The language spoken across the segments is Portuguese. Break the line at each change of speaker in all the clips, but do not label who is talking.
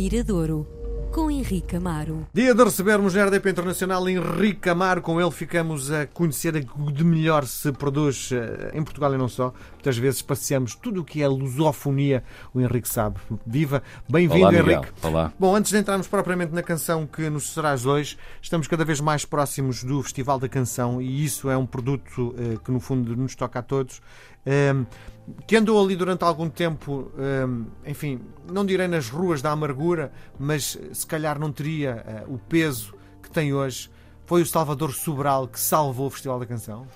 Miradouro, com Henrique Amaro.
Dia de recebermos na RDP Internacional Henrique Amaro. Com ele ficamos a conhecer o de melhor se produz eh, em Portugal e não só. Muitas vezes passeamos tudo o que é lusofonia. O Henrique sabe. Viva! Bem-vindo. Henrique.
Olá.
Bom, antes de entrarmos propriamente na canção que nos serás hoje, estamos cada vez mais próximos do Festival da Canção e isso é um produto eh, que, no fundo, nos toca a todos. Que andou ali durante algum tempo, ehm, enfim, não direi nas ruas da amargura, mas eh, se calhar não teria eh, o peso que tem hoje. Foi o Salvador Sobral que salvou o Festival da Canção?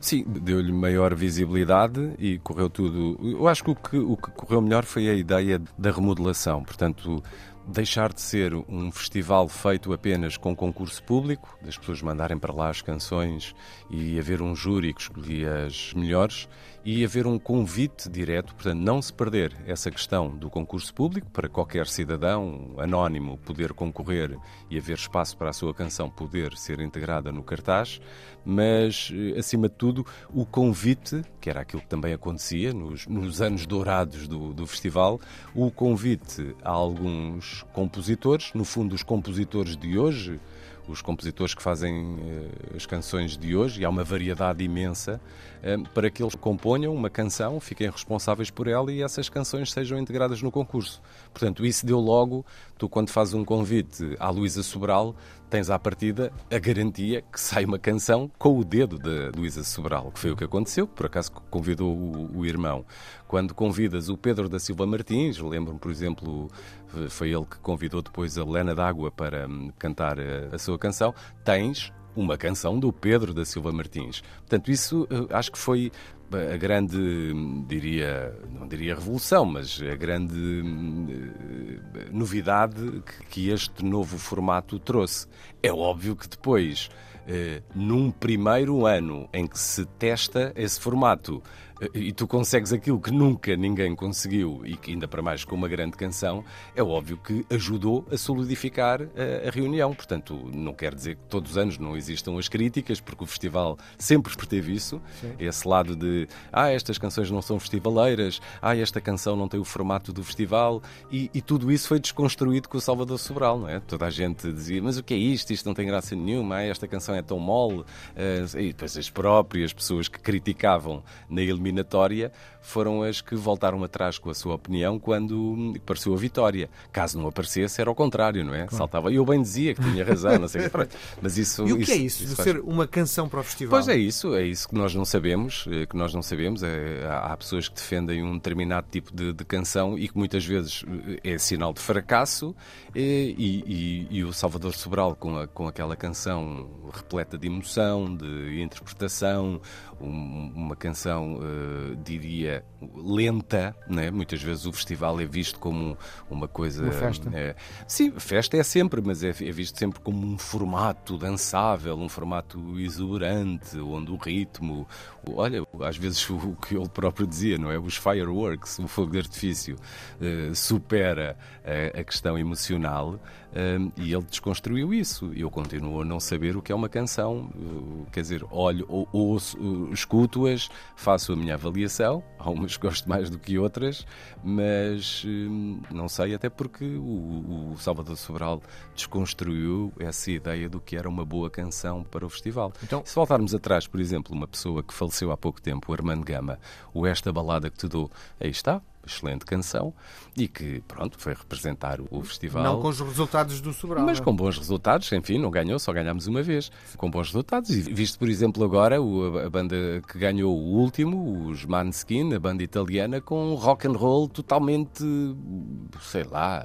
Sim, deu-lhe maior visibilidade e correu tudo. Eu acho que o, que o que correu melhor foi a ideia da remodelação. Portanto, deixar de ser um festival feito apenas com concurso público, das pessoas mandarem para lá as canções e haver um júri que escolhia as melhores, e haver um convite direto, portanto, não se perder essa questão do concurso público para qualquer cidadão anónimo poder concorrer e haver espaço para a sua canção poder ser integrada no cartaz, mas, eh, acima de tudo, o convite, que era aquilo que também acontecia nos, nos anos dourados do, do festival, o convite a alguns compositores, no fundo, os compositores de hoje, os compositores que fazem uh, as canções de hoje, e há uma variedade imensa, uh, para que eles componham uma canção, fiquem responsáveis por ela e essas canções sejam integradas no concurso. Portanto, isso deu logo, tu quando fazes um convite à Luísa Sobral, tens à partida a garantia que sai uma canção com o dedo da Luísa Sobral, que foi o que aconteceu, por acaso convidou o, o irmão. Quando convidas o Pedro da Silva Martins, lembro-me, por exemplo, foi ele que convidou depois a Helena D'Água para hum, cantar a, a sua canção, tens uma canção do Pedro da Silva Martins. Portanto, isso eh, acho que foi a grande, diria, não diria revolução, mas a grande eh, novidade que este novo formato trouxe. É óbvio que depois, eh, num primeiro ano em que se testa esse formato, e tu consegues aquilo que nunca ninguém conseguiu e que ainda para mais com uma grande canção, é óbvio que ajudou a solidificar a, a reunião. Portanto, não quer dizer que todos os anos não existam as críticas, porque o festival sempre teve isso, Sim. esse lado de ah, estas canções não são festivaleiras, ah, esta canção não tem o formato do festival, e, e tudo isso foi desconstruído com o Salvador Sobral, não é? Toda a gente dizia, mas o que é isto? Isto não tem graça nenhuma, ah, esta canção é tão mole, uh, e depois as próprias pessoas que criticavam na eliminação eliminatória foram as que voltaram atrás com a sua opinião quando apareceu a vitória. Caso não aparecesse, era ao contrário, não é? Claro. Saltava. E eu bem dizia que tinha razão, não sei
Mas isso. E o que isso, é isso, isso de ser uma canção para o festival?
Pois é isso, é isso que nós não sabemos, eh, que nós não sabemos. É, há pessoas que defendem um determinado tipo de, de canção e que muitas vezes eh, é sinal de fracasso e, e, e o Salvador Sobral com, a, com aquela canção repleta de emoção, de interpretação, um, uma canção, uh, diria, lenta, né? muitas vezes o festival é visto como uma coisa.
Uma festa.
É, sim, festa é sempre, mas é, é, visto sempre como um formato dançável, um formato exuberante, onde o ritmo. Olha, às vezes o que ele próprio dizia, não é? Os fireworks, o fogo de artifício, uh, supera a, a questão emocional. Um, e ele desconstruiu isso. Eu continuo a não saber o que é uma canção. Uh, quer dizer, olho, ou, ouço, uh, escuto-as, faço a minha avaliação. Há umas que gosto mais do que outras, mas uh, não sei, até porque o, o, Salvador Sobral desconstruiu essa ideia do que era uma boa canção para o festival. Então, se voltarmos atrás, por exemplo, uma pessoa que faleceu há pouco tempo, o Armando Gama, o Esta Balada que te dou, aí está, excelente canção e que, pronto, foi representar o festival.
Não com os resultados do Sobral.
Mas
é?
com bons resultados, enfim, não ganhou, só ganhámos uma vez. Com bons resultados. E visto, por exemplo, agora a banda que ganhou o último, os Maneskin, a banda italiana, com rock and roll totalmente, sei lá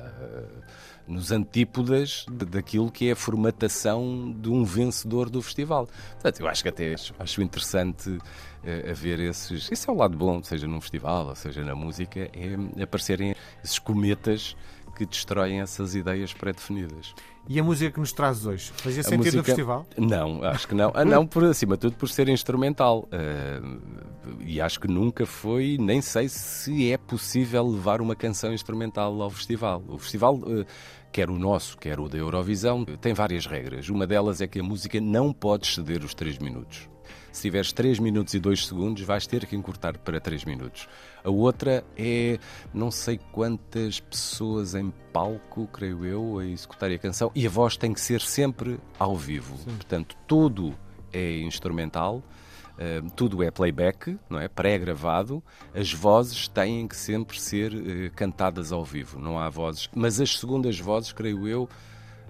nos antípodas daquilo que é a formatação de um vencedor do festival. Portanto, eu acho que até acho interessante uh, haver esses. Isso é o lado bom, seja num festival, seja na música, é aparecerem esses cometas que destroem essas ideias pré-definidas.
E a música que nos trazes hoje? Fazia a sentido música... no festival?
Não, acho que não. Ah, não, por acima de tudo por ser instrumental. Uh, e acho que nunca foi, nem sei se é possível levar uma canção instrumental ao festival. O festival. Uh, quer o nosso, quer o da Eurovisão, tem várias regras. Uma delas é que a música não pode exceder os 3 minutos. Se tiveres 3 minutos e 2 segundos, vais ter que encurtar para 3 minutos. A outra é não sei quantas pessoas em palco, creio eu, a executar a canção, e a voz tem que ser sempre ao vivo. Sim. Portanto, tudo é instrumental. Uh, tudo é playback, não é? Pré-gravado. As vozes têm que sempre ser uh, cantadas ao vivo, não há vozes. Mas as segundas vozes, creio eu,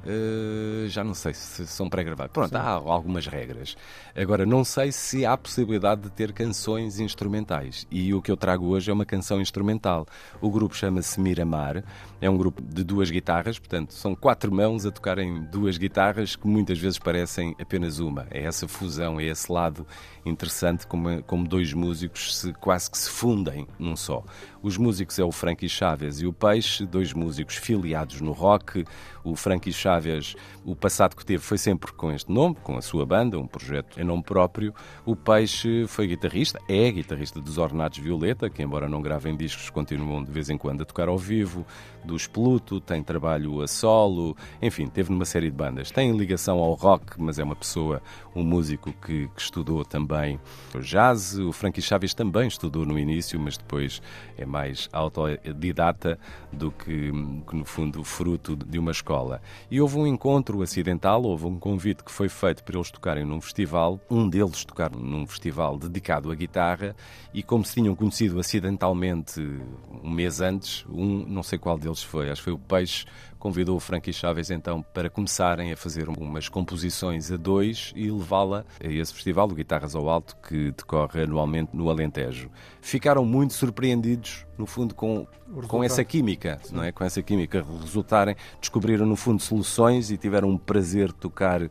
Uh, já não sei se são pré-gravados. Pronto, Sim. há algumas regras. Agora, não sei se há possibilidade de ter canções instrumentais. E o que eu trago hoje é uma canção instrumental. O grupo chama-se Miramar. É um grupo de duas guitarras, portanto, são quatro mãos a tocarem duas guitarras que muitas vezes parecem apenas uma. É essa fusão, é esse lado interessante como, como dois músicos se, quase que se fundem num só. Os músicos é o Frankie Chaves e o Peixe, dois músicos filiados no rock. O Frankie Chaves, o passado que teve foi sempre com este nome, com a sua banda, um projeto em nome próprio. O Peixe foi guitarrista, é guitarrista dos Ornatos Violeta, que embora não gravem discos, continuam de vez em quando a tocar ao vivo. Dos Pluto, tem trabalho a solo, enfim, teve numa série de bandas. Tem ligação ao rock, mas é uma pessoa, um músico que, que estudou também o jazz. O Frankie Chaves também estudou no início, mas depois é mais autodidata do que, que, no fundo, fruto de uma escola. E houve um encontro acidental, houve um convite que foi feito para eles tocarem num festival, um deles tocar num festival dedicado à guitarra, e como se tinham conhecido acidentalmente um mês antes, um, não sei qual deles foi, acho que foi o Peixe, convidou o Frankie Chaves então para começarem a fazer umas composições a dois e levá-la a esse festival, o Guitarras ao Alto, que decorre anualmente no Alentejo. Ficaram muito surpreendidos, no fundo, com, com essa química, Sim. não é? Com essa química resultarem, descobriram no fundo soluções e tiveram um prazer de tocar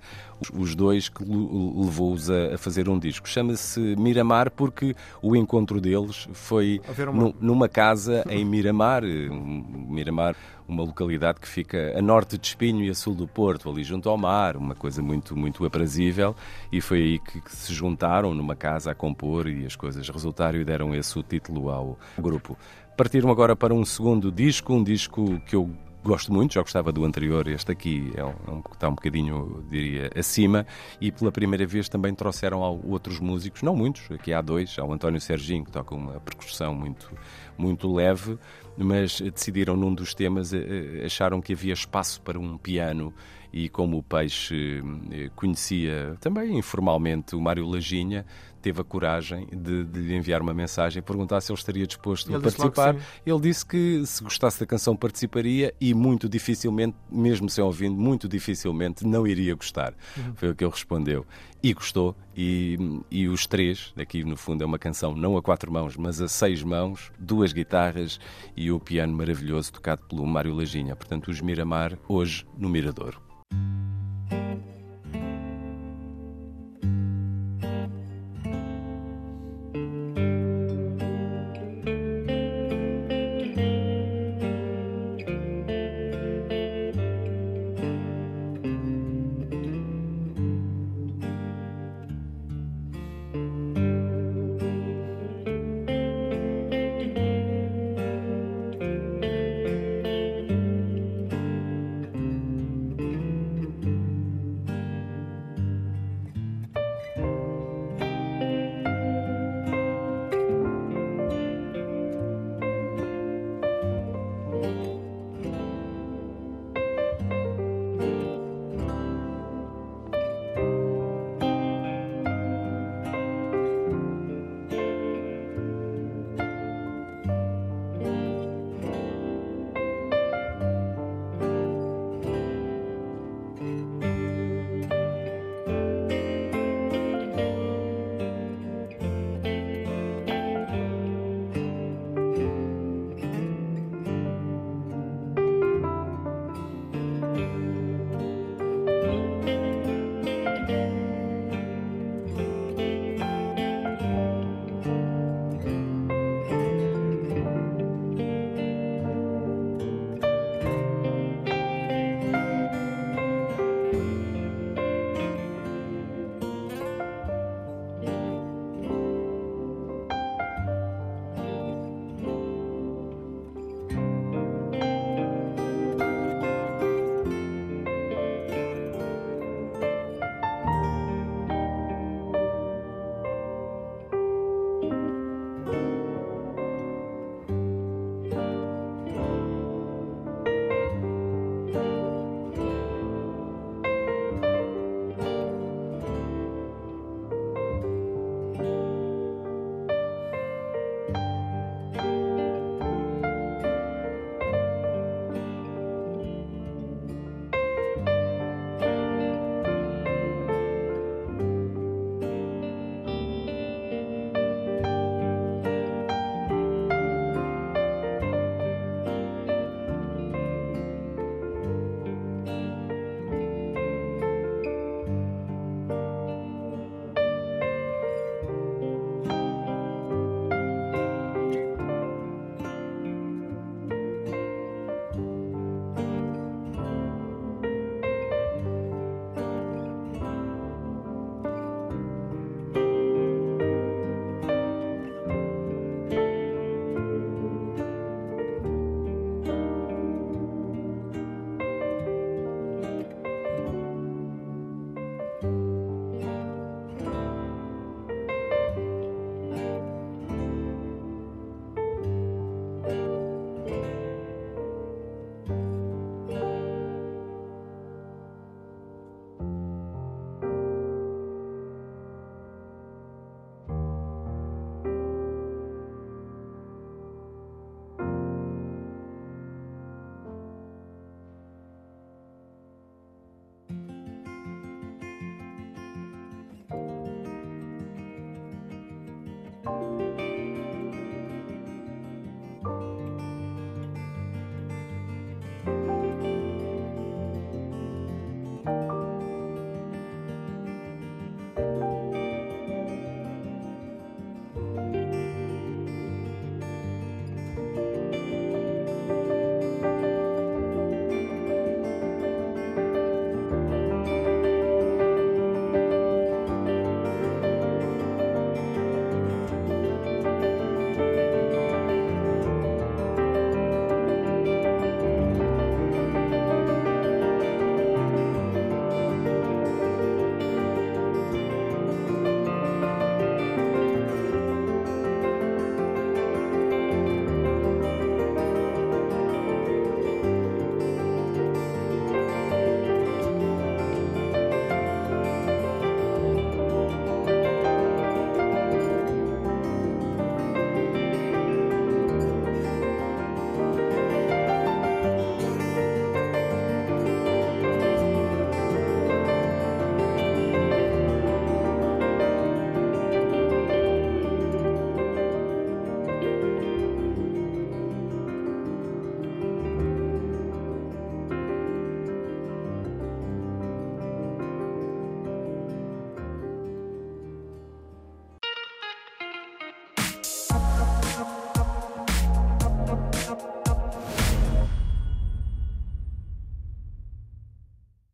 os, os dois que levou-os a, a, fazer um disco. Chama-se Miramar porque o encontro deles foi uma... numa casa em Miramar, Miramar uma localidade que fica a norte de Espinho e a sul do Porto, ali junto ao mar, uma coisa muito, muito aprazível, e foi aí que, que se juntaram numa casa a compor e as coisas resultaram e deram esse o título ao grupo. Partiram agora para um segundo disco, um disco que eu gosto muito, já gostava do anterior, este aqui é um, é um, está um bocadinho, diria, acima, e pela primeira vez também trouxeram outros músicos, não muitos, aqui há dois, há o António Serginho, que toca uma percussão muito, muito leve, mas decidiram num dos temas, eh, eh, acharam que havia espaço para um piano e como o Peixe eh, conhecia também informalmente o Mário Laginha, teve a coragem de, de lhe enviar uma mensagem e perguntar se ele estaria disposto ele a participar. Ele disse que se gostasse da canção participaria e muito dificilmente, mesmo sem ouvindo, muito dificilmente não iria gostar. Uhum. Foi o que ele respondeu. E gostou, e, e os três, aqui no fundo é uma canção não a quatro mãos, mas a seis mãos, duas guitarras e o piano maravilhoso tocado pelo Mário Laginha. Portanto, os Miramar, hoje no Miradouro.